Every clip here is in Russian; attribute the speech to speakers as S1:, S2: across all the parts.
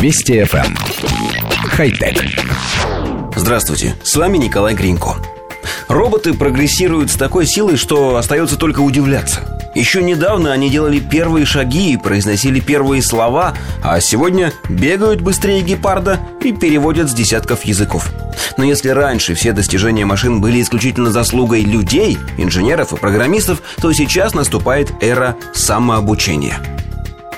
S1: Вести FM. Эм. Хай-тек.
S2: Здравствуйте, с вами Николай Гринько. Роботы прогрессируют с такой силой, что остается только удивляться. Еще недавно они делали первые шаги и произносили первые слова, а сегодня бегают быстрее гепарда и переводят с десятков языков. Но если раньше все достижения машин были исключительно заслугой людей, инженеров и программистов, то сейчас наступает эра самообучения –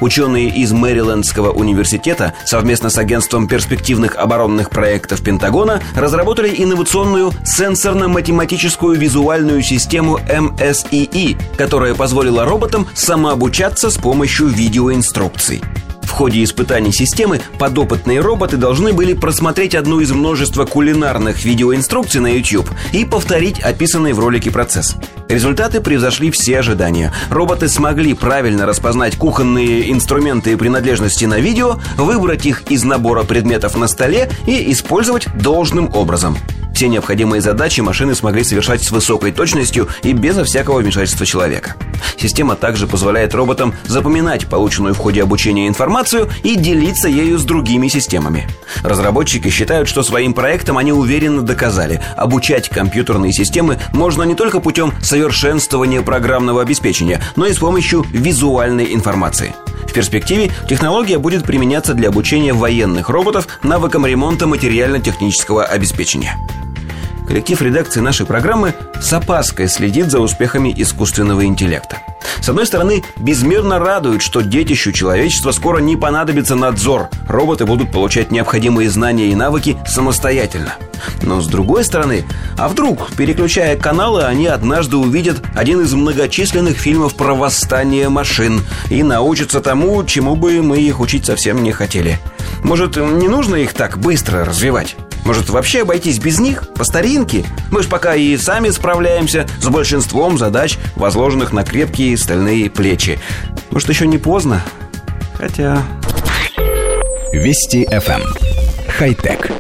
S2: Ученые из Мэрилендского университета совместно с Агентством перспективных оборонных проектов Пентагона разработали инновационную сенсорно-математическую визуальную систему MSEE, которая позволила роботам самообучаться с помощью видеоинструкций. В ходе испытаний системы подопытные роботы должны были просмотреть одну из множества кулинарных видеоинструкций на YouTube и повторить описанный в ролике процесс. Результаты превзошли все ожидания. Роботы смогли правильно распознать кухонные инструменты и принадлежности на видео, выбрать их из набора предметов на столе и использовать должным образом. Все необходимые задачи машины смогли совершать с высокой точностью и безо всякого вмешательства человека. Система также позволяет роботам запоминать полученную в ходе обучения информацию и делиться ею с другими системами. Разработчики считают, что своим проектом они уверенно доказали, обучать компьютерные системы можно не только путем совершенствования программного обеспечения, но и с помощью визуальной информации. В перспективе технология будет применяться для обучения военных роботов навыкам ремонта материально-технического обеспечения. Коллектив редакции нашей программы с опаской следит за успехами искусственного интеллекта. С одной стороны, безмерно радует, что детищу человечества скоро не понадобится надзор. Роботы будут получать необходимые знания и навыки самостоятельно. Но с другой стороны, а вдруг, переключая каналы, они однажды увидят один из многочисленных фильмов про восстание машин и научатся тому, чему бы мы их учить совсем не хотели. Может, не нужно их так быстро развивать? Может, вообще обойтись без них, по старинке? Мы ж пока и сами справляемся с большинством задач, возложенных на крепкие стальные плечи. Может, еще не поздно? Хотя...
S1: Вести FM. Эм. Хай-тек.